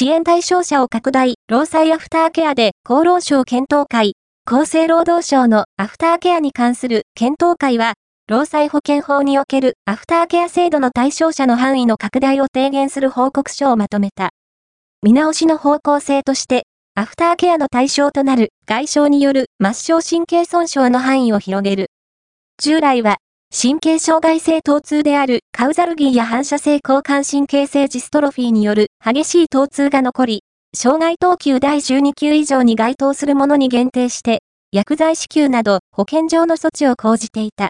支援対象者を拡大、労災アフターケアで厚労省検討会、厚生労働省のアフターケアに関する検討会は、労災保険法におけるアフターケア制度の対象者の範囲の拡大を提言する報告書をまとめた。見直しの方向性として、アフターケアの対象となる外傷による末梢神経損傷の範囲を広げる。従来は、神経障害性疼痛であるカウザルギーや反射性交感神経性ジストロフィーによる激しい疼痛が残り、障害等級第12級以上に該当するものに限定して、薬剤支給など保健上の措置を講じていた。